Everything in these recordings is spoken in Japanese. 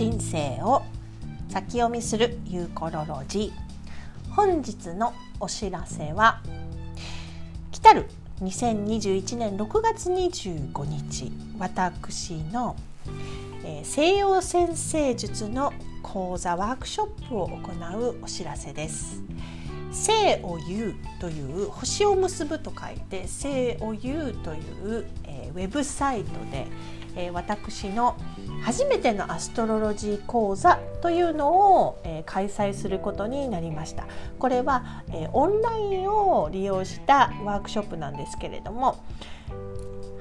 人生を先読みするユーコロロジー本日のお知らせは来たる2021年6月25日私の、えー、西洋先生術の講座ワークショップを行うお知らせです。星を言うという星を結ぶと書いて星を言うという、えー、ウェブサイトで、えー、私の初めてのアストロロジー講座というのを、えー、開催することになりました。これは、えー、オンラインを利用したワークショップなんですけれども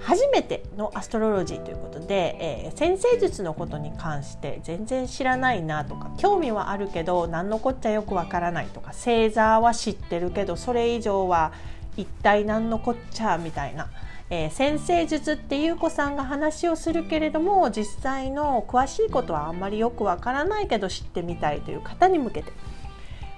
初めてのアストロロジーということで、えー、先生術のことに関して全然知らないなとか興味はあるけど何のこっちゃよくわからないとか星座は知ってるけどそれ以上は一体何のこっちゃみたいなえー、先生術って優子さんが話をするけれども実際の詳しいことはあんまりよくわからないけど知ってみたいという方に向けて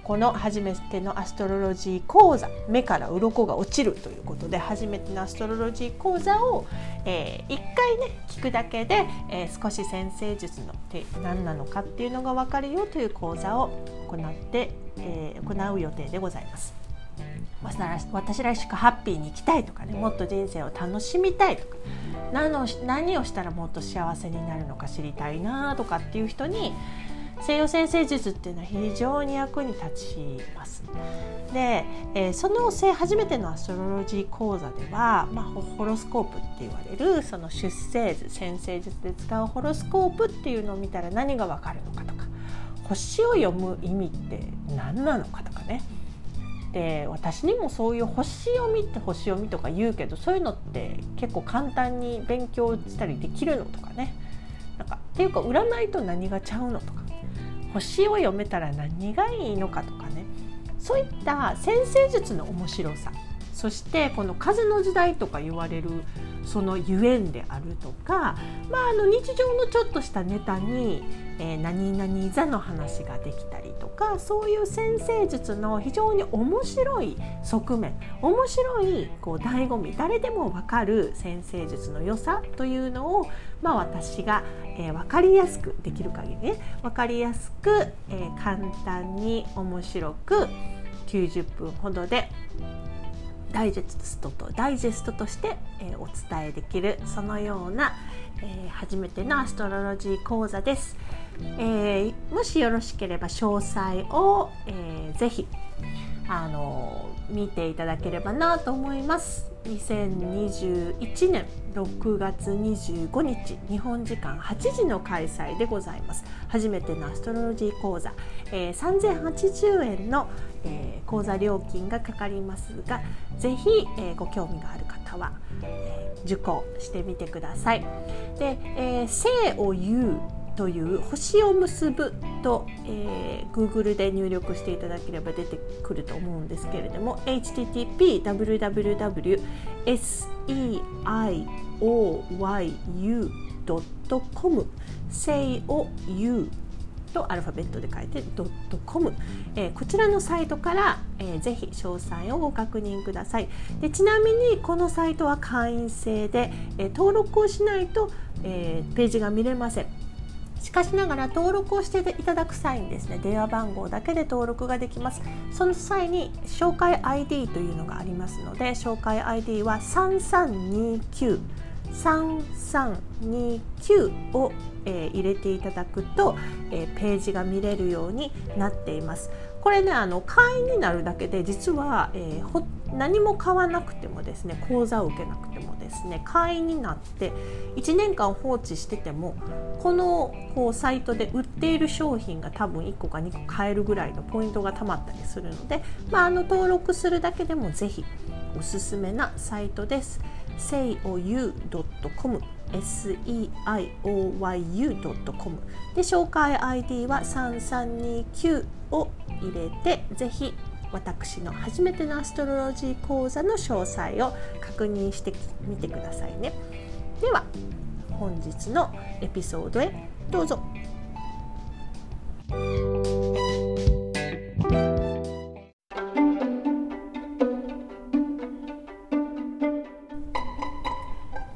この初めてのアストロロジー講座目から鱗が落ちるということで初めてのアストロロジー講座を、えー、1回ね聞くだけで、えー、少し先生術のって何なのかっていうのが分かるよという講座を行って、えー、行う予定でございます。私らしくハッピーに生きたいとかねもっと人生を楽しみたいとか。何を何をしたらもっと幸せになるのか知りたいなとかっていう人に西洋先生術っていうのは非常に役に立ちます。で、えー、その初めてのアストロロジー講座では、まあ、ホロスコープって言われるその出生図先生術で使うホロスコープっていうのを見たら何がわかるのかとか星を読む意味って何なのかとかねで私にもそういう星読みって星読みとか言うけどそういうのって結構簡単に勉強したりできるのとかね。なんかっていうか占いと何がちゃうのとか。星を読めたら何がいいのかとかね。そういった先生術の面白さ。そしてこの風の時代とか言われるそのゆえんであるとか、まあ、あの日常のちょっとしたネタに、えー、何々座の話ができたりとかそういう先生術の非常に面白い側面面白いこう醍醐味誰でも分かる先生術の良さというのを、まあ、私が、えー、分かりやすくできる限りね分かりやすく、えー、簡単に面白く90分ほどでダイジェストとダイジェストとして、えー、お伝えできるそのような、えー、初めてのアストロロジー講座です、えー、もしよろしければ詳細を、えー、ぜひあの見ていただければなと思います。2021年6月25日日本時間8時の開催でございます。初めてのアストロロジー講座、えー、3080円の、えー、講座料金がかかりますがぜひ、えー、ご興味がある方は、えー、受講してみてください。で、えー、生を言うという星を結ぶと、えー、Google で入力していただければ出てくると思うんですけれども http www.seioyu.com せを言うとアルファベットで書いて .com、えー、こちらのサイトから、えー、ぜひ詳細をご確認ください。でちなみにこのサイトは会員制で、えー、登録をしないと、えー、ページが見れません。しかしながら登録をしていただく際にですね電話番号だけで登録ができますその際に紹介 ID というのがありますので紹介 ID は3329 3329を、えー、入れていただくと、えー、ページが見れるようになっています。これねあの会員になるだけで実は、えー、何も買わなくてもですね講座を受けなくてですね会員になって1年間放置しててもこのこうサイトで売っている商品が多分1個か2個買えるぐらいのポイントがたまったりするので、まあ、あの登録するだけでもぜひおすすめなサイトです。seiou.com seiou.com で紹介 ID は3329を入れてぜひ私の初めてのアストロロジー講座の詳細を確認してみてくださいね。では本日のエピソードへどうぞ。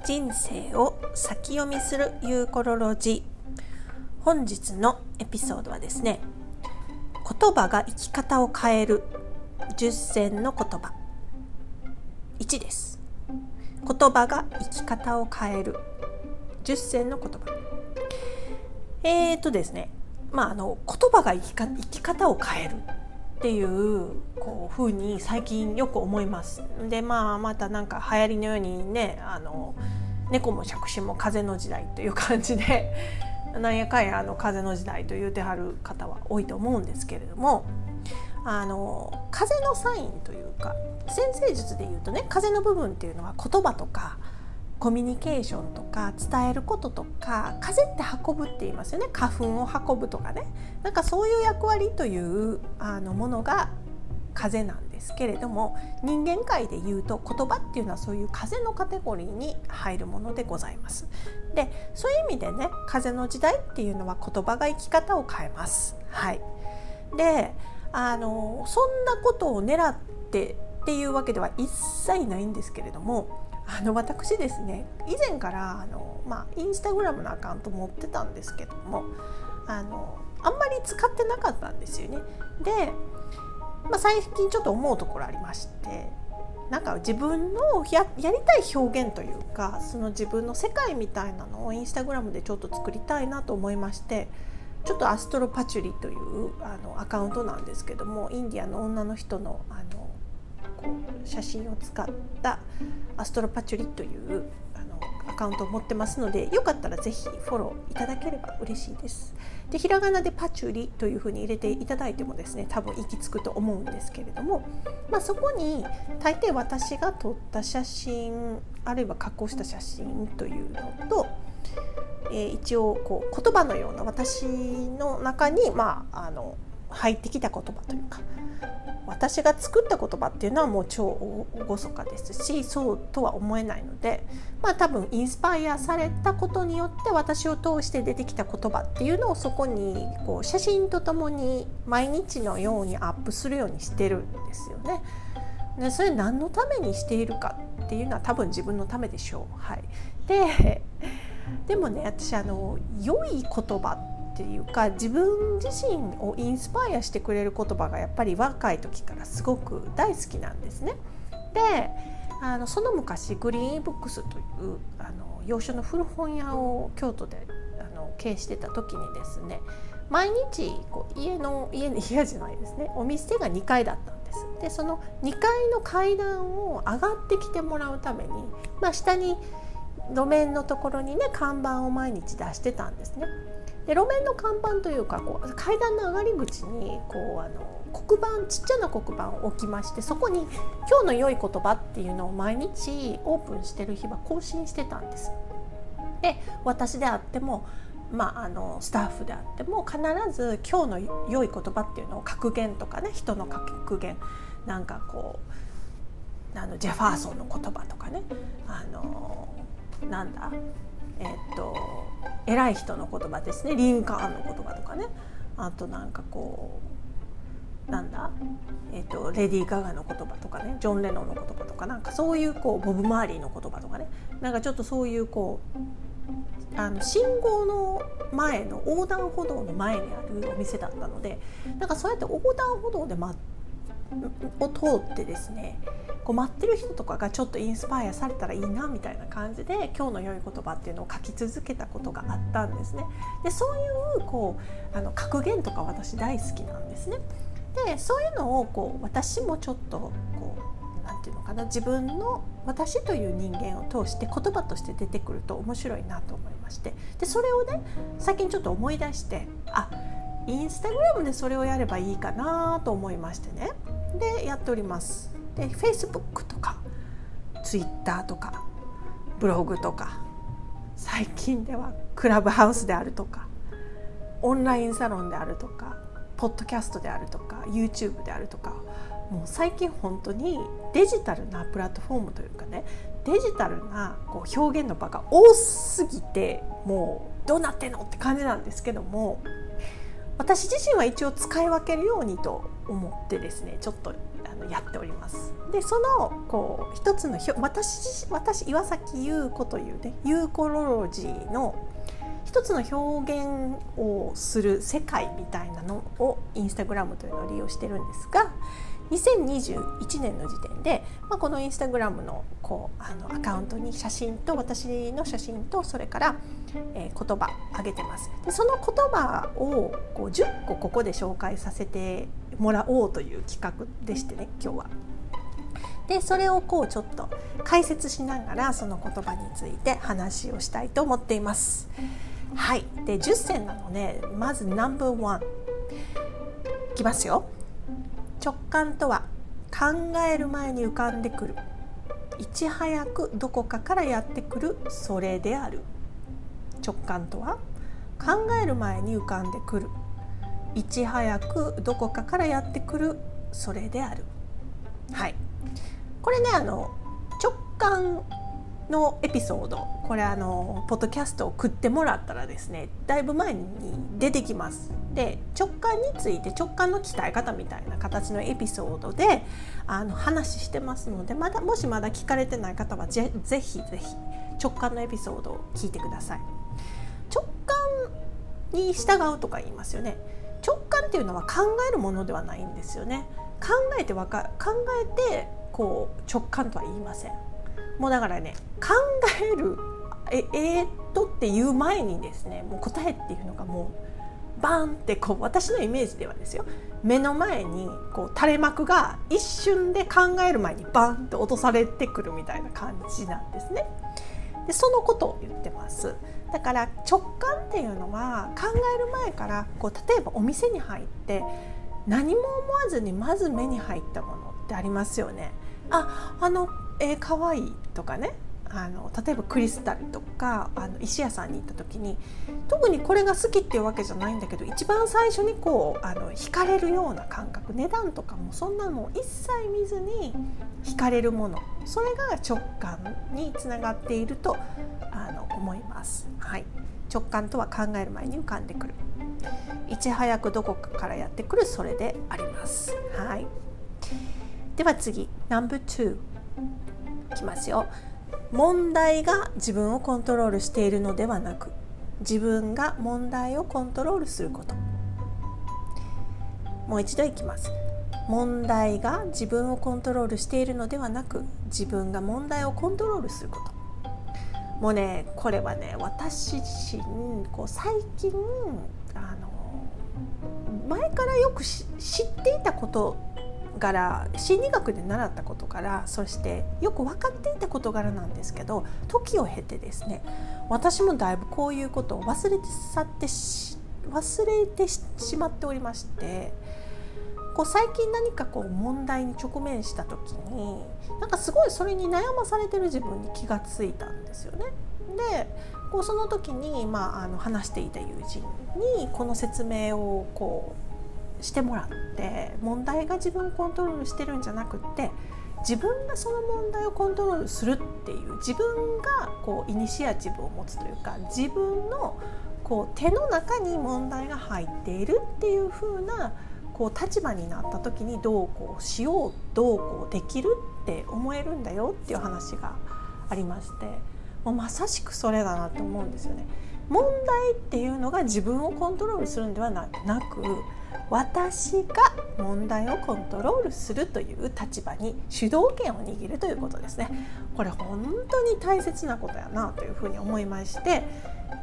人生を先読みするユーコロロジー。本日のエピソードはですね言葉が生き方を変える。10選の言葉。1です。言葉が生き方を変える。10選の言葉。えー、とですね。まああの言葉が生きか生き方を変える。っていうこう風に最近よく思います。でまあまたなんか流行りのようにねあの猫も杓子も風の時代という感じで なんやかんやあの風の時代と言うてはる方は多いと思うんですけれどもあの風のサインというか先生術で言うとね風の部分っていうのは言葉とかコミュニケーションとか伝えることとか風って運ぶって言いますよね花粉を運ぶとかねなんかそういう役割というあのものが風なんですけれども人間界で言うと言葉っていうのはそういう風のカテゴリーに入るものでございます。でそういう意味でね風の時代っていうのは言葉が生き方を変えます。はい、であのそんなことを狙ってっていうわけでは一切ないんですけれどもあの私ですね以前からあの、まあ、インスタグラムのアカウント持ってたんですけどもあのあんまり使ってなかったんですよね。でまあ、最近ちょっと思うところありましてなんか自分のややりたい表現というかその自分の世界みたいなのをインスタグラムでちょっと作りたいなと思いましてちょっとアストロパチュリというあのアカウントなんですけどもインディアの女の人のあのこう写真を使ったアストロパチュリというあのアカウントを持ってますのでよかったらぜひフォローいただければ嬉しいです。でひらがなでパチュリというふうに入れていただいてもですね多分行き着くと思うんですけれども、まあ、そこに大抵私が撮った写真あるいは加工した写真というのと、えー、一応こう言葉のような私の中に、まあ、あの入ってきた言葉というか私が作った言葉っていうのはもう超厳かですしそうとは思えないのでまあ多分インスパイアされたことによって私を通して出てきた言葉っていうのをそこにこう写真とともに毎日のようにアップするようにしてるんですよね。でそれ何のためにしているかっていうのは多分自分のためでしょう。はい、ででもね私あの良い言葉っていうか自分自身をインスパイアしてくれる言葉がやっぱり若い時からすごく大好きなんですね。であのその昔グリーンブックスというあの洋書の古本屋を京都であの経営してた時にですね毎日こう家の家に部屋じゃないですねお店が2階だったんです。でその2階の階段を上がってきてもらうために、まあ、下に路面のところにね看板を毎日出してたんですね。で路面の看板というかこう階段の上がり口にこうあの黒板ちっちゃな黒板を置きましてそこに「今日の良い言葉」っていうのを毎日オープンしてる日は更新してたんです。で私であってもまあ、あのスタッフであっても必ず今日の良い言葉っていうのを格言とかね人の格言なんかこうあのジェファーソンの言葉とかねあのなんだ？えっと偉い人の言葉ですね。リンカーンの言葉とかね。あとなんかこうなんだ、えっと、レディー・ガガの言葉とかね。ジョン・レノンの言葉とか。なんかそういうこうボブ・マーリーの言葉とかね。なんかちょっとそういうこうあの信号の前の横断歩道の前にあるお店だったのでなんかそうやって横断歩道で、ま、を通ってですねこう待ってる人とかがちょっとインスパイアされたらいいなみたいな感じで今日の良い言葉っていうのを書き続けたことがあったんですね。でそういうこうあの格言とか私大好きなんですね。でそういうのをこう私もちょっとこうなんていうのかな自分の私という人間を通して言葉として出てくると面白いなと思いましてでそれをね最近ちょっと思い出してあインスタグラムでそれをやればいいかなと思いましてねでやっております。で Facebook とか Twitter とかブログとか最近ではクラブハウスであるとかオンラインサロンであるとかポッドキャストであるとか YouTube であるとかもう最近本当にデジタルなプラットフォームというかねデジタルなこう表現の場が多すぎてもうどうなってんのって感じなんですけども私自身は一応使い分けるようにと思ってですねちょっとやっております。でそのこう一つの私私岩崎優子というねユーコロロジーの一つの表現をする世界みたいなのをインスタグラムというのを利用してるんですが2021年の時点で、まあ、このインスタグラムのこうあのアカウントに写真と私の写真とそれから、えー、言葉あげてますでその言葉をこう10個ここで紹介させてもらおうという企画でしてね今日は。でそれをこうちょっと解説しながらその言葉について話をしたいと思っています。はい、で10選なのでまずナンバーワンいきますよ。直感とは考える前に浮かんでくるいち早くどこかからやってくるそれである直感とは考える前に浮かんでくるいち早くどこかからやってくるそれである。はい。これねあの直感のエピソード。これあのポッドキャストを送ってもらったらですねだいぶ前に出てきます。で直感について直感の鍛え方みたいな形のエピソードであの話してますのでまだもしまだ聞かれてない方はぜぜひぜひ直感のエピソードを聞いてください。直感に従うとか言いますよね。直感っていうのは考えるものではないんですよね。考えてわか考えてこう直感とは言いません。もうだからね考えるええー、っとっていう前にですねもう答えっていうのがもうバーンってこう私のイメージではですよ。目の前にこう垂れ幕が一瞬で考える前にバーンって落とされてくるみたいな感じなんですね。でそのことを言ってます。だから直感っていうのは考える前からこう例えばお店に入って何も思わずにまず目に入ったものってありますよね。ああのえー、かわいいとかねあの例えばクリスタルとかあの石屋さんに行った時に特にこれが好きっていうわけじゃないんだけど一番最初にこうあの惹かれるような感覚値段とかもそんなの一切見ずに惹かれるものそれが直感につながっているとあの思います。はい、直感とは考える前に浮かんでくる。いち早くどこかからやってくるそれであります。はい、では次 No.2 いきますよ。問題が自分をコントロールしているのではなく自分が問題をコントロールすること。もう一度いきます。問題が自分をコントロールしているのではなく自分が問題をコントロールすること。もうねこれはね私自身こう最近あの前からよく知っていたこと柄心理学で習った事柄そしてよく分かっていた事柄なんですけど時を経てですね私もだいぶこういうことを忘れて去って忘れてしまっておりましてこう最近何かこう問題に直面した時になんかすごいそれに悩まされてる自分に気がついたんですよね。でこうその時に、まあ、あの話していた友人にこの説明をこうしてもらって問題が自分をコントロールしてるんじゃなくって自分がその問題をコントロールするっていう自分がこうイニシアチブを持つというか自分のこう手の中に問題が入っているっていう風なこう立場になった時にどうこうしようどうこうできるって思えるんだよっていう話がありましてもうまさしくそれだなと思うんですよね。問題っていうのが自分をコントロールするんではなく私が問題をコントロールするという立場に主導権を握るということですね。これ本当に大切なことやなというふうに思いまして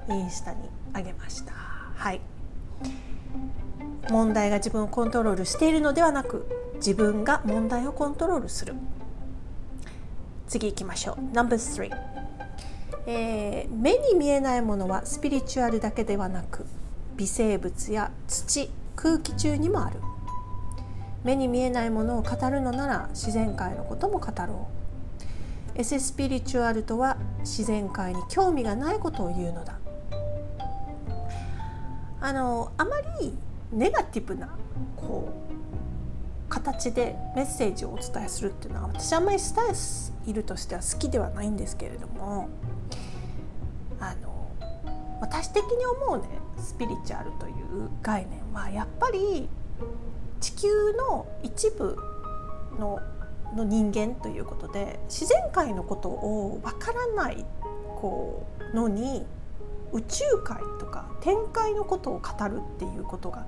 インスタにあげました。はい問題が自分をコントロールしているのではなく自分が問題をコントロールする次行きましょう No.3、えー、目に見えないものはスピリチュアルだけではなく微生物や土空気中にもある。目に見えないものを語るのなら自然界のことも語ろう。エセスピリチュアルとは自然界に興味がないことを言うのだ。あのあまりネガティブなこう形でメッセージをお伝えするっていうのは私あんまりスタイルいるとしては好きではないんですけれどもあの私的に思うねスピリチュアルという概念はやっぱり地球の一部のの人間ということで自然界のことをわからないこうのに宇宙界とか展開のことを語るっていうことが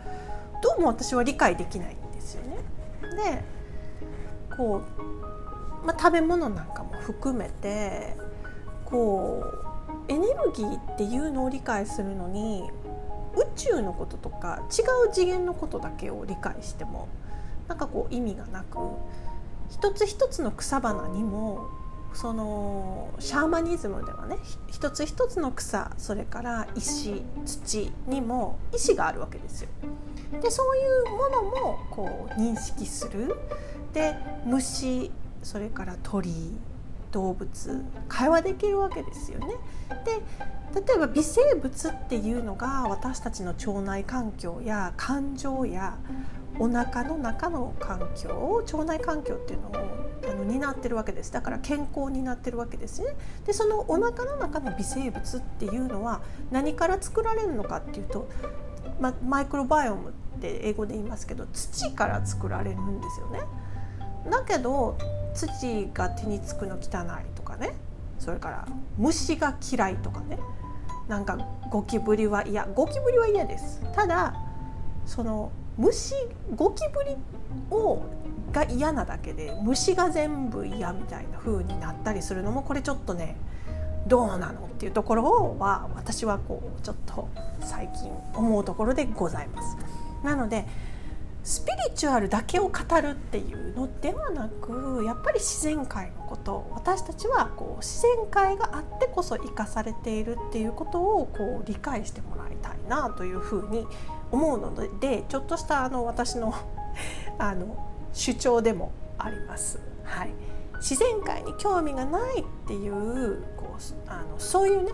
どうも私は理解できないんですよね。でこう、まあ、食べ物なんかも含めてこうエネルギーっていうのを理解するのに宇宙のこととか違う次元のことだけを理解してもなんかこう意味がなく一つ一つの草花にもそのシャーマニズムではね一つ一つの草それから石土にも意志があるわけですよ。でそういうものもこう認識するで虫それから鳥動物会話できるわけですよね。で例えば微生物っていうのが私たちの腸内環境や感情やお腹の中の環境を腸内環境っていうのをあの担ってるわけです。だから健康になってるわけですね。でそのお腹の中の微生物っていうのは何から作られるのかっていうと、ま、マイクロバイオムって英語で言いますけど土から作られるんですよね。だけど土が手につくの汚いとかね。それから虫が嫌いとかね。なんかゴキブリは嫌ゴキブリは嫌です。ただその虫ゴキブリをが嫌なだけで虫が全部嫌みたいな風になったりするのもこれちょっとねどうなのっていうところは私はこうちょっと最近思うところでございます。なのでスピリチュアルだけを語るっていうのではなくやっぱり自然界のこと私たちはこう自然界があってこそ生かされているっていうことをこう理解してもらいたいなというふうに思うのでちょっとしたあの私の あの主張でもあります。はい、自然界に興味がないっていうこうあのそういうね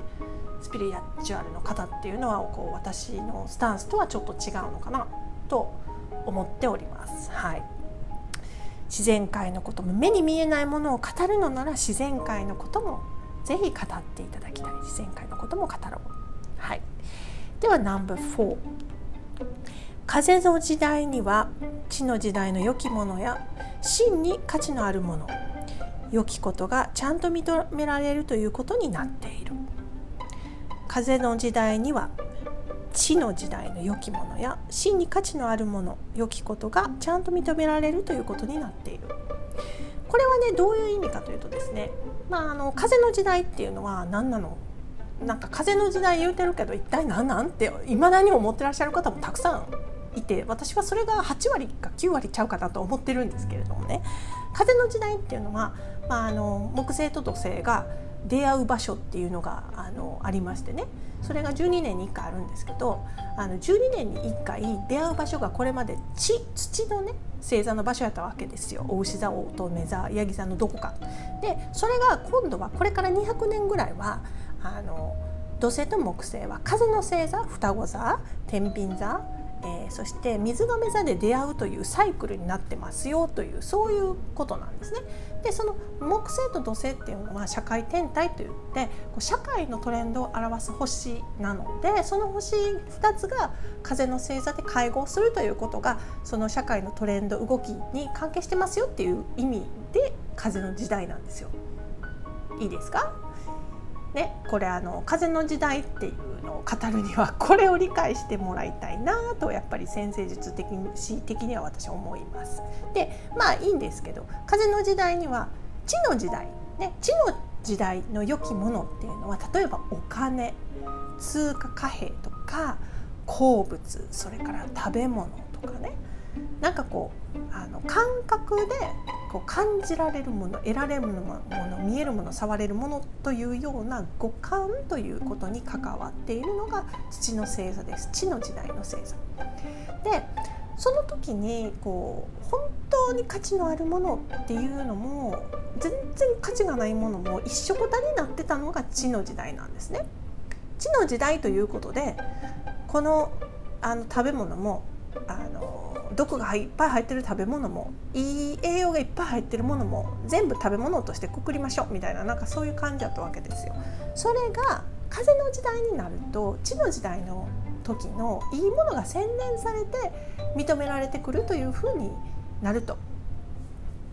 スピリチュアルの方っていうのはこう私のスタンスとはちょっと違うのかなと思っております。はい、自然界のことも目に見えないものを語るのなら自然界のこともぜひ語っていただきたい。自然界のことも語ろう。はい、では No.4 風の時代には地の時代の良きものや真に価値のあるもの良きことがちゃんと認められるということになっている。風の時代には地の時代の良きものや真に価値のあるもの良きことがちゃんと認められるということになっている。これはねどういう意味かというとですね、まあ、あの風の時代っていうのは何なの？なんか風の時代言うてるけど一体何なんっていまだに思ってらっしゃる方もたくさんいて私はそれが8割か9割ちゃうかなと思ってるんですけれどもね。風の時代っていうのは、まあ、あの木星と土星が出会う場所っていうのがあのありましてねそれが12年に1回あるんですけどあの12年に1回出会う場所がこれまで地土のね星座の場所やったわけですよ牡牛座乙女座ヤギ座のどこか。でそれが今度はこれから200年ぐらいはあの土星と木星は風の星座双子座天秤座えー、そして水亀座で出会うというサイクルになってますよというそういうことなんですね。でその木星と土星っていうのは社会天体といって社会のトレンドを表す星なのでその星2つが風の星座で会合するということがその社会のトレンド動きに関係してますよっていう意味で風の時代なんですよ。いいですか？ね、これあの風の時代っていうのを語るには これを理解してもらいたいなとやっぱり先生術的に的には私は思います。でまあいいんですけど風の時代には地の時代、ね、地の時代の良きものっていうのは例えばお金通貨貨幣とか鉱物それから食べ物とかねなんかこうあの感覚でこう感じられるもの得られるもの見えるもの触れるものというような五感ということに関わっているのが土の星座です地の時代の星座。でその時にこう本当に価値のあるものっていうのも全然価値がないものも一緒くたになってたのが地の時代なんですね。地の時代ということでこのあの食べ物もあの毒がいっぱい入ってる食べ物もいい栄養がいっぱい入ってるものも全部食べ物としてくくりましょうみたいななんかそういう感じだったわけですよ。それが風の時代になると地の時代の時のいいものが洗練されて認められてくるというふうになると、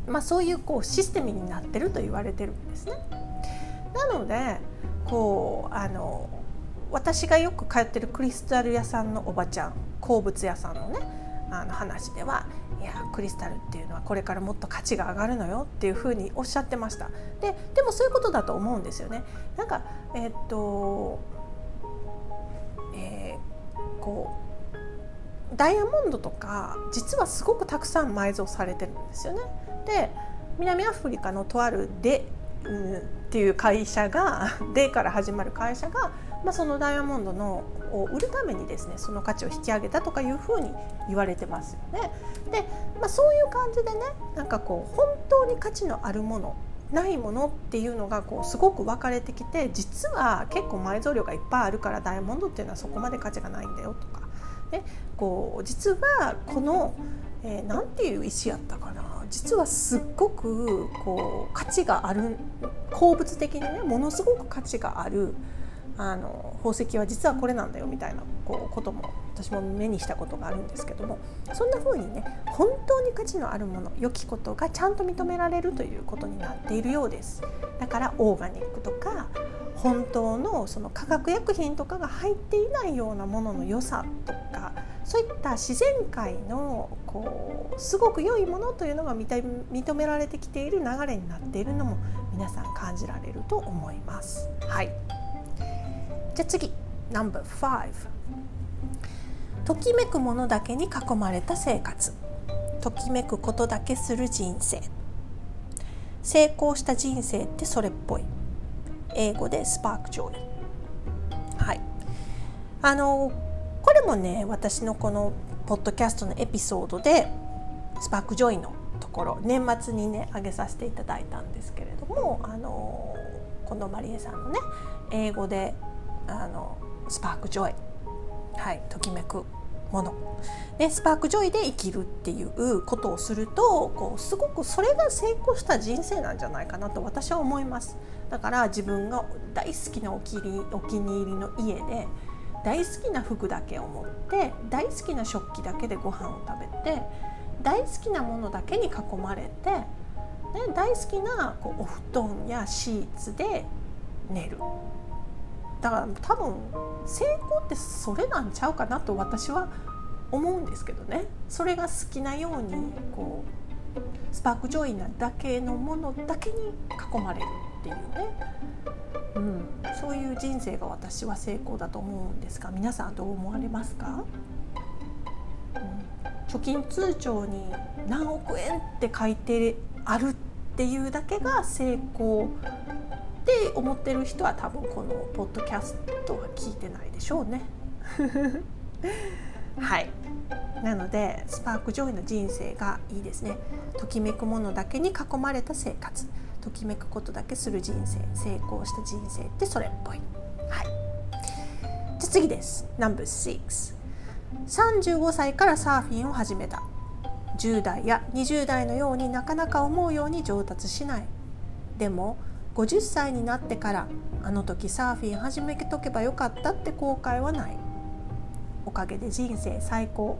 まあ、そういうこうシステムになってると言われてるんですね。なのでこうあの私がよく通ってるクリスタル屋さんのおばちゃん鉱物屋さんのねあの話ではいやクリスタルっていうのはこれからもっと価値が上がるのよっていうふうにおっしゃってました。ででもそういうことだと思うんですよね。なんかえー、っとえー、こうダイヤモンドとか実はすごくたくさん埋蔵されてるんですよね。で南アフリカのとあるで、うん、っていう会社が「で」から始まる会社が、まあ、そのダイヤモンドのを売るためにですねその価値を引き上げたとかいうふうに言われてますよね。で、まあ、そういう感じでねなんかこう本当に価値のあるものないものっていうのがこうすごく分かれてきて実は結構埋蔵量がいっぱいあるからダイヤモンドっていうのはそこまで価値がないんだよとか、ね、こう実はこの何、えー、ていう石やったかな実はすっごくこう価値がある鉱物的にねものすごく価値があるあの宝石は実はこれなんだよみたいなこうことも私も目にしたことがあるんですけどもそんな風にね本当に価値のあるもの良きことがちゃんと認められるということになっているようですだからオーガニックとか本当のその化学薬品とかが入っていないようなものの良さとかそういった自然界のこうすごく良いものというのが認められてきている流れになっているのも皆さん感じられると思います。はいじゃあ次 No.5 ときめくものだけに囲まれた生活。ときめくことだけする人生。成功した人生ってそれっぽい。英語でスパークジョイはい。あのこれもね私のこのポッドキャストのエピソードで spark joy のところ年末にね上げさせていただいたんですけれどもあの近藤麻理恵さんのね英語であの spark joy。はいときめくもの、ね、 spark joy で生きるっていうことをするとこうすごくそれが成功した人生なんじゃないかなと私は思います。だから自分が大好きなお気お気に入りの家で大好きな服だけを持って大好きな食器だけでご飯を食べて大好きなものだけに囲まれて、ね、大好きなこうお布団やシーツで寝る。だから多分成功ってそれなんちゃうかなと私は思うんですけどね。それが好きなようにこうスパークジョイなだけのものだけに囲まれるっていうね、うん、そういう人生が私は成功だと思うんですが皆さんどう思われますか、うん、貯金通帳に何億円って書いてあるっていうだけが成功って思ってる人は多分このポッドキャストは聞いてないでしょうね。はい。なのでスパークジョイの人生がいいですね。ときめくものだけに囲まれた生活。ときめくことだけする人生。成功した人生ってそれっぽい。はい。じゃ次です。No.6 35歳からサーフィンを始めた。10代や20代のようになかなか思うように上達しない。でも50歳になってからあの時サーフィン始めとけばよかったって後悔はない。おかげで人生最高。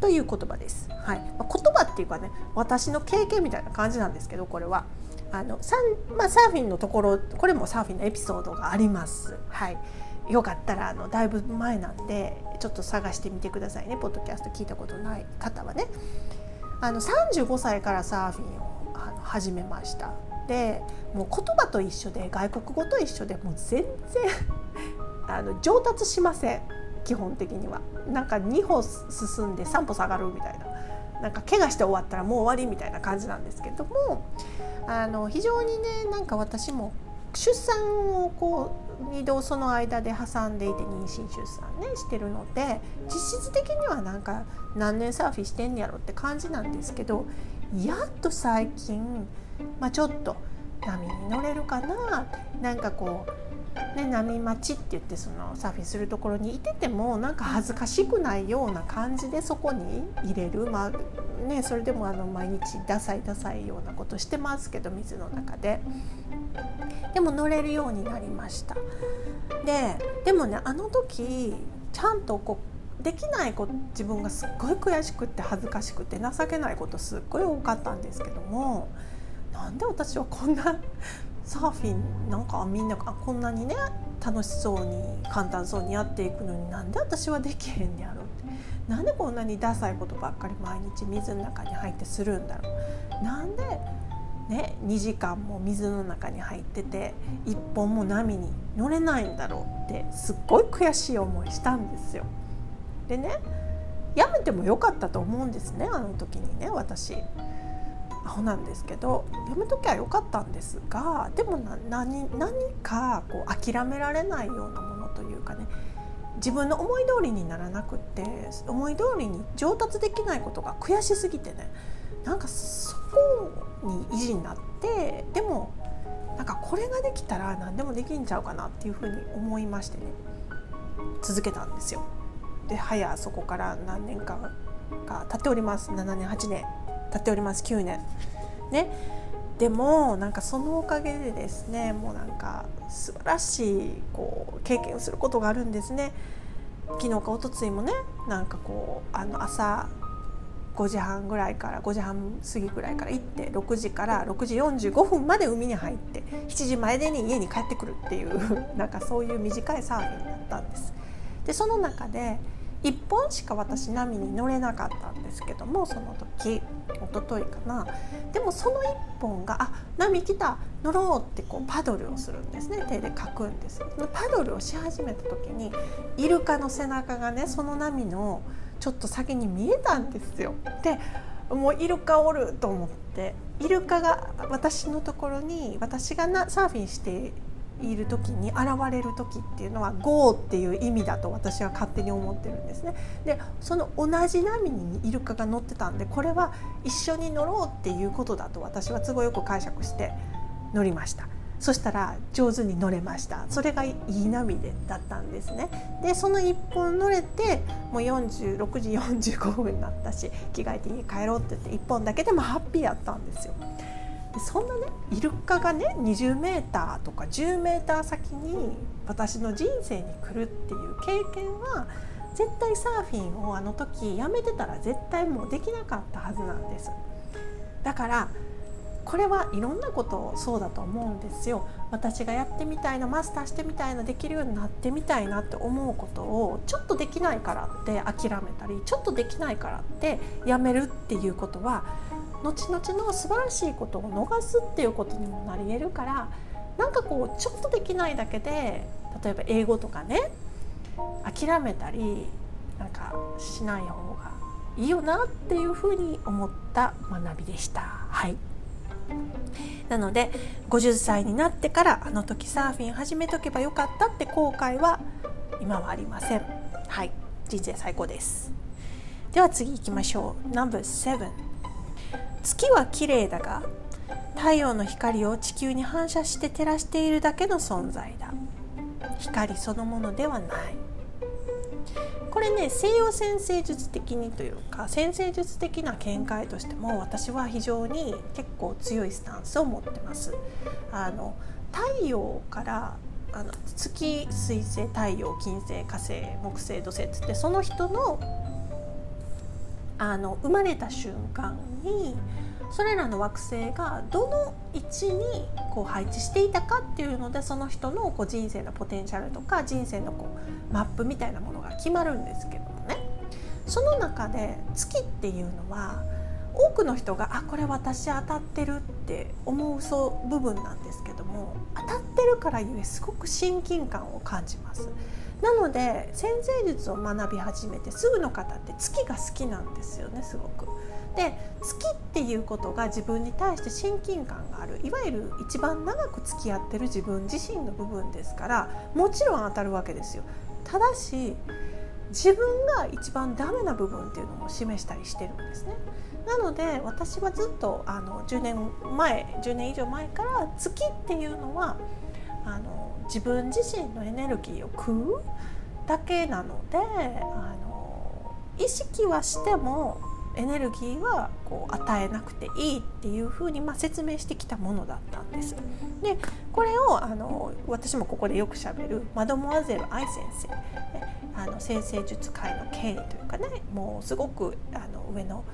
という言葉です。はい。ま、言葉っていうかね私の経験みたいな感じなんですけどこれは。あのサ、まあ、サーフィンのところこれもサーフィンのエピソードがあります。はい、よかったらあのだいぶ前なんでちょっと探してみてくださいね。ポッドキャスト聞いたことない方はね。あの35歳からサーフィンをあの始めました。でもう言葉と一緒で外国語と一緒でもう全然 あの上達しません基本的には。なんか2歩進んで3歩下がるみたいな。なんか怪我して終わったらもう終わりみたいな感じなんですけどもあの非常にねなんか私も出産をこう2度その間で挟んでいて妊娠出産ねしてるので実質的にはなんか何年サーフィンしてんやろって感じなんですけどやっと最近まあ、ちょっと波に乗れるかな。なんかこう、ね、波待ちって言ってそのサーフィンするところにいててもなんか恥ずかしくないような感じでそこに入れる。まあねそれでもあの毎日ダサいダサいようなことしてますけど水の中で。でも乗れるようになりました。ででもねあの時ちゃんとこうできないこと自分がすっごい悔しくって恥ずかしくて情けないことすっごい多かったんですけどもなんで私はこんな サーフィンなんかみんなあこんなにね楽しそうに簡単そうにやっていくのになんで私はできへんねやろってなんでこんなにダサいことばっかり毎日水の中に入ってするんだろうなんでね、2時間も水の中に入ってて一本も波に乗れないんだろうってすっごい悔しい思いしたんですよ。でねやめてもよかったと思うんですねあの時にね私。アホなんですけどやめときゃよかったんですがでも何何かこう諦められないようなものというかね自分の思い通りにならなくって思い通りに上達できないことが悔しすぎてねなんかそこに意地になってでもなんかこれができたら何でもできんちゃうかなっていうふうに思いましてね続けたんですよ。で早そこから何年間が経っております7年8年経っております9年。ねでもなんかそのおかげでですねもうなんか素晴らしいこう経験をすることがあるんですね。昨日か一昨日もねなんかこうあの朝5時半ぐらいから5時半過ぎぐらいから行って6時から6時45分まで海に入って7時前でに家に帰ってくるっていうなんかそういう短いサーフィンだったんです。でその中で1本しか私波に乗れなかったんですけどもその時一昨日かな。でもその1本が「あ波来た乗ろう」ってこうパドルをするんですね。手でかくんです。パドルをし始めた時にイルカの背中がねその波のちょっと先に見えたんですよ。でもうイルカおると思ってイルカが私のところに私がなサーフィンしている時に現れる時っていうのは GO っていう意味だと私は勝手に思ってるんですね。でその同じ波にイルカが乗ってたんでこれは一緒に乗ろうっていうことだと私は都合よく解釈して乗りました。そしたら上手に乗れましたそれがいい波でだったんですねでその1本乗れてもう46時45分になったし着替えて家帰ろうって言って1本だけでもハッピーやったんですよでそんなねイルカがね 20m とか 10m 先に私の人生に来るっていう経験は絶対サーフィンをあの時やめてたら絶対もうできなかったはずなんです。だからこれはいろんなことそうだと思うんですよ。私がやってみたいなマスターしてみたいなできるようになってみたいなって思うことをちょっとできないからって諦めたりちょっとできないからってやめるっていうことは後々の素晴らしいことを逃すっていうことにもなり得るからなんかこうちょっとできないだけで例えば英語とかね諦めたりなんかしない方がいいよなっていうふうに思った学びでした。はい。なので50歳になってからあの時サーフィン始めとけばよかったって後悔は今はありません。はい。人生最高です。では次行きましょう。No.7 月は綺麗だが太陽の光を地球に反射して照らしているだけの存在だ光そのものではないこれね西洋先生術的にというか先生術的な見解としても私は非常に結構強いスタンスを持ってます。あの太陽からあの月水星太陽金星火星木星土星っつってその人のあの生まれた瞬間にそれらの惑星がどの位置にこう配置していたかっていうのでその人のこう人生のポテンシャルとか人生のこうマップみたいなものが決まるんですけどもねその中で月っていうのは多くの人があこれ私当たってるって思うそう部分なんですけども当たってるからゆえすごく親近感を感じます。なので先生術を学び始めてすぐの方って月が好きなんですよねすごく。で月っていうことが自分に対して親近感があるいわゆる一番長く付き合ってる自分自身の部分ですからもちろん当たるわけですよ。ただし自分が一番ダメな部分っていうのも示したりしてるんですね。なので私はずっとあの10年前10年以上前から月っていうのはあの自分自身のエネルギーを食うだけなのであの意識はしてもエネルギーはこう与えなくていいっていうふうにまあ説明してきたものだったんです。でこれをあの私もここでよくしゃべるマドモアゼル愛先生。あの先生術界の権威というかねもうすごくあの上の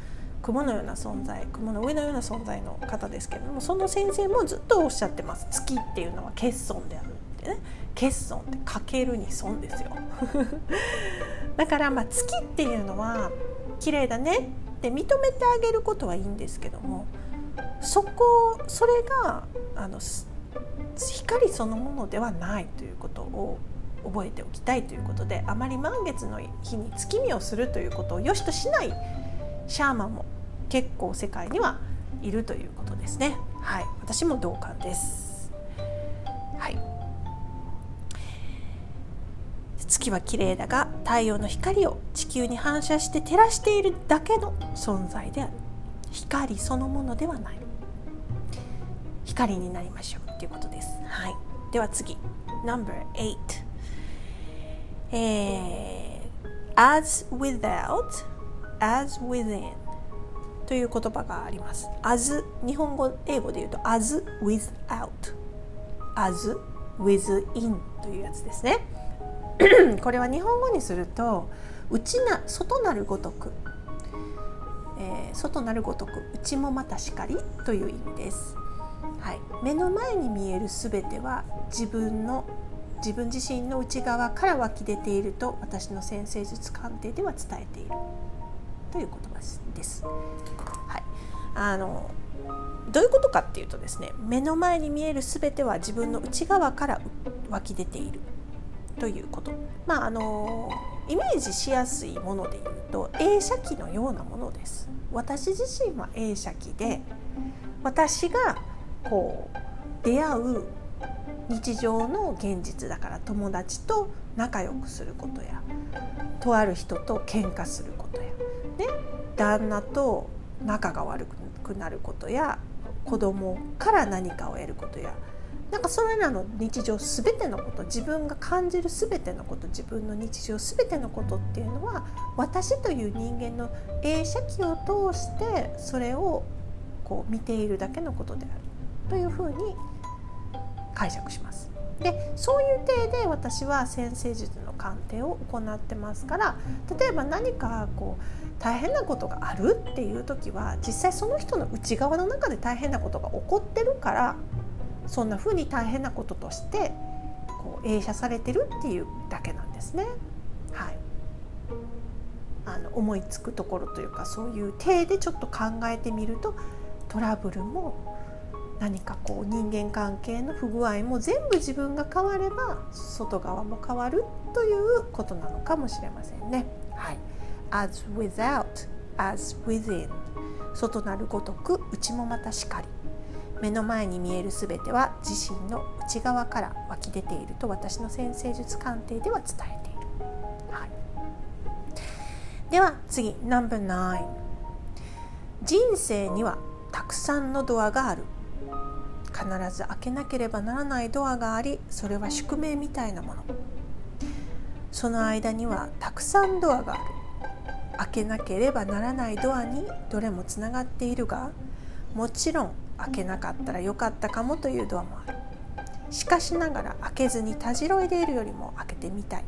雲のような存在雲の上のような存在の方ですけれどもその先生もずっとおっしゃってます。月っていうのは欠損である。ってね欠損ってかけるに損ですよ だからまあ月っていうのは綺麗だねって認めてあげることはいいんですけどもそこそれがあの光そのものではないということを覚えておきたいということであまり満月の日に月見をするということを良しとしないシャーマンも結構世界にはいるということですね。はい、私も同感です。月は綺麗だが太陽の光を地球に反射して照らしているだけの存在である。光そのものではない。光になりましょうということです、はい、では次。No.8 えー、as without as within という言葉があります。As 日本語英語で言うと as without as within というやつですね。これは日本語にすると内な外なるごとく、えー、外なるごとく内もまたしかりという意味です、はい、目の前に見えるすべては自分の自分自身の内側から湧き出ていると私の先生術鑑定では伝えている。という言葉です。はい、あのどういうことかっていうとですね目の前に見える全ては自分の内側から湧き出ている。ということ。まああのイメージしやすいもので言うと映写機のようなものです。私自身は映写機で私がこう出会う日常の現実だから友達と仲良くすることやとある人と喧嘩することや、ね、旦那と仲が悪くなることや子供から何かを得ることやなんかそれらの日常全てのこと自分が感じる全てのこと自分の日常全てのことっていうのは私という人間の映写機を通してそれをこう見ているだけのことであるというふうに解釈します。でそういう体で私は先生術の鑑定を行ってますから例えば何かこう大変なことがあるっていう時は実際その人の内側の中で大変なことが起こってるからそんな風に大変なこととしてこう映写されてるっていうだけなんですね。はい、あの思いつくところというかそういう体でちょっと考えてみるとトラブルも何かこう人間関係の不具合も全部自分が変われば外側も変わるということなのかもしれませんね。はい、as without, as within 外なるごとく内もまたしかり目の前に見えるすべては自身の内側から湧き出ていると私の先生術鑑定では伝えている。はい、では次 No.9 人生にはたくさんのドアがある。必ず開けなければならないドアがありそれは宿命みたいなもの。その間にはたくさんドアがある。開けなければならないドアにどれもつながっているがもちろん開けなかったらよかったかもというドアもある。しかしながら開けずにたじろいでいるよりも開けてみたい。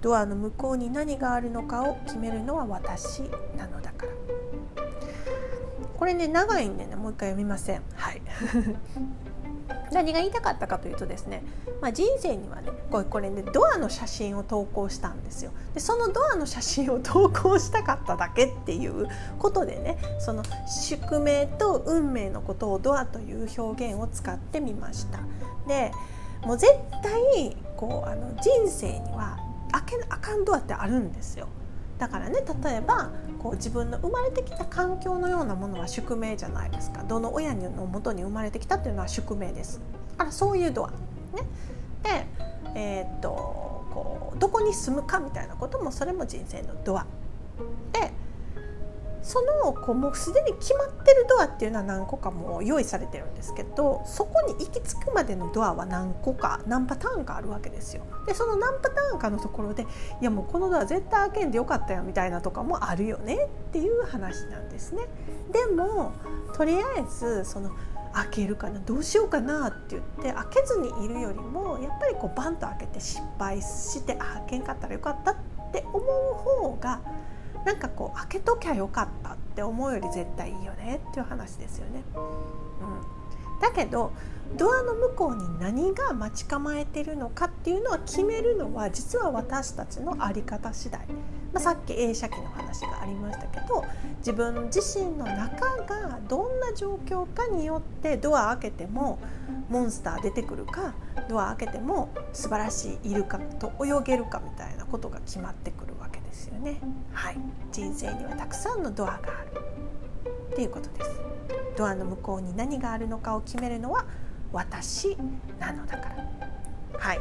ドアの向こうに何があるのかを決めるのは私なのだから。これね長いんでね。もう一回読みません。はい。何が言いたかったかというとですね、まあ、人生にはねこれこれねドアの写真を投稿したんですよ。でそのドアの写真を投稿したかっただけっていうことでねその宿命と運命のことをドアという表現を使ってみました。でもう絶対こうあの人生には開けなあかんドアってあるんですよ。だからね例えばこう自分の生まれてきた環境のようなものは宿命じゃないですか。どの親のもとに生まれてきたっていうのは宿命です。あらそういうドアね。でえー、っとこうどこに住むかみたいなこともそれも人生のドアでそのこうもうすでに決まってるドアっていうのは何個かもう用意されてるんですけどそこに行き着くまでのドアは何個か何パターンかあるわけですよ。でその何パターンかのところでいやもうこのドア絶対開けんでよかったよみたいなとかもあるよねっていう話なんですね。でもとりあえずその開けるかなどうしようかなって言って開けずにいるよりもやっぱりこうバンと開けて失敗して開けんかったらよかったって思う方がなんかこう開けときゃよかったって思うより絶対いいよねっていう話ですよね。うん、だけどドアの向こうに何が待ち構えてるのかっていうのは決めるのは実は私たちの在り方次第。まあ、さっき映写機の話がありましたけど自分自身の中がどんな状況かによってドア開けてもモンスター出てくるかドア開けても素晴らしいイルカと泳げるかみたいなことが決まってくるわですよね。はい、人生にはたくさんのドアがあるっていうことです。ドアの向こうに何があるのかを決めるのは私なのだから。はい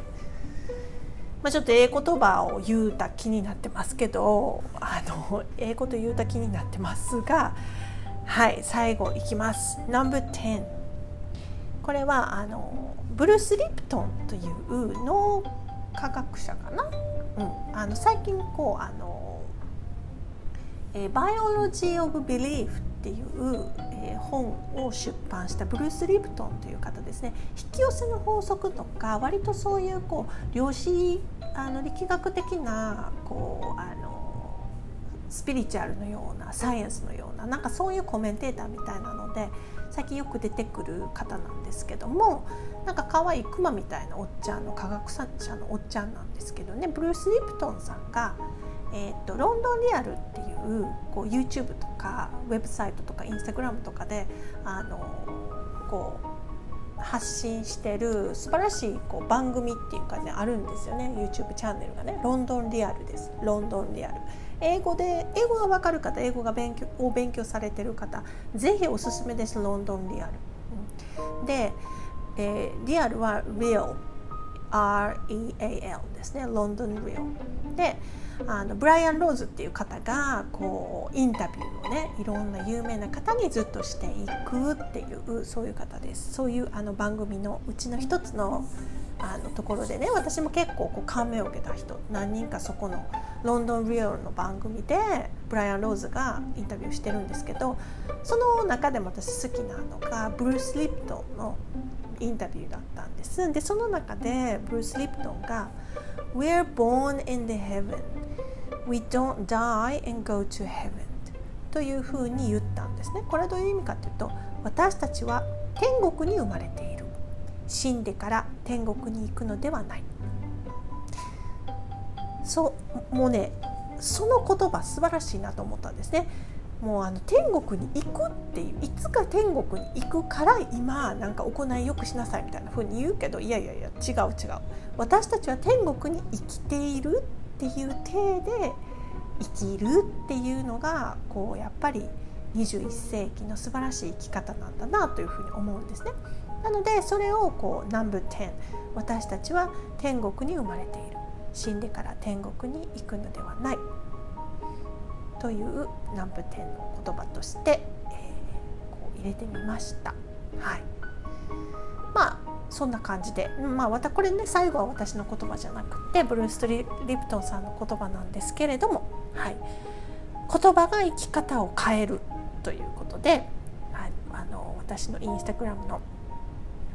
まあ、ちょっとええ言葉を言うた気になってますけどあのええこと言うた気になってますがはい最後いきます No.10 これはあのブルース・リプトンという脳科学者かな、うん、あの最近こうあのえ Biology of Belief っていう、えー、本を出版したブルース・リプトンという方ですね。引き寄せの法則とか割とそういうこう量子あの力学的なこうあのスピリチュアルのようなサイエンスのようななんかそういうコメンテーターみたいなので最近よく出てくる方なんですけどもなんか可愛いクマみたいなおっちゃんの科学者のおっちゃんなんですけどね。ブルース・リプトンさんがえーと、ロンドンリアルっていうこう YouTube とかウェブサイトとかインスタグラムとかであのこう発信してる素晴らしいこう番組っていうかねあるんですよね。YouTube チャンネルがね。ロンドンリアルです。ロンドンリアル。英語で英語が分かる方英語が勉強を勉強されてる方ぜひおすすめです。ロンドンリアル、うん、で、えー、リアルは Real REAL ですね。ロンドンリアルであのブライアン・ローズっていう方がこうインタビューをねいろんな有名な方にずっとしていくっていうそういう方です。そういうあの番組のうちの一つのあのところでね私も結構こう感銘を受けた人何人かそこのロンドン・リアルの番組でブライアン・ローズがインタビューしてるんですけどその中でも私好きなのがブルース・リプトンのインタビューだったんです。でその中でブルース・リプトンが「We're born in the heaven. We don't die and go to heaven. というふうに言ったんですね。これはどういう意味かというと私たちは天国に生まれている。死んでから天国に行くのではない。そうもうねその言葉素晴らしいなと思ったんですねもうあの天国に行くっていういつか天国に行くから今なんか行いよくしなさいみたいな風に言うけどいやいやいや違う違う。私たちは天国に生きているっていう体で生きるっていうのがこうやっぱり21世紀の素晴らしい生き方なんだなというふうに思うんですね。なのでそれをこう南部天。私たちは天国に生まれている。死んでから天国に行くのではない。という南部天の言葉として、えー、こう入れてみました。はい、まあそんな感じで、まあ、またこれね最後は私の言葉じゃなくてブルース・リプトンさんの言葉なんですけれども、はい、言葉が生き方を変えるということで、はい、あの私のインスタグラムの、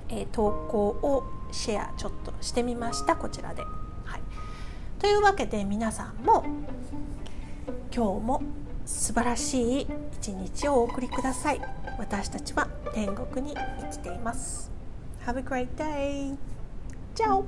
えー、投稿をシェアちょっとしてみました。こちらで。はい、というわけで皆さんも今日も素晴らしい一日をお送りください。私たちは天国に生きています。Have a great day. Ciao.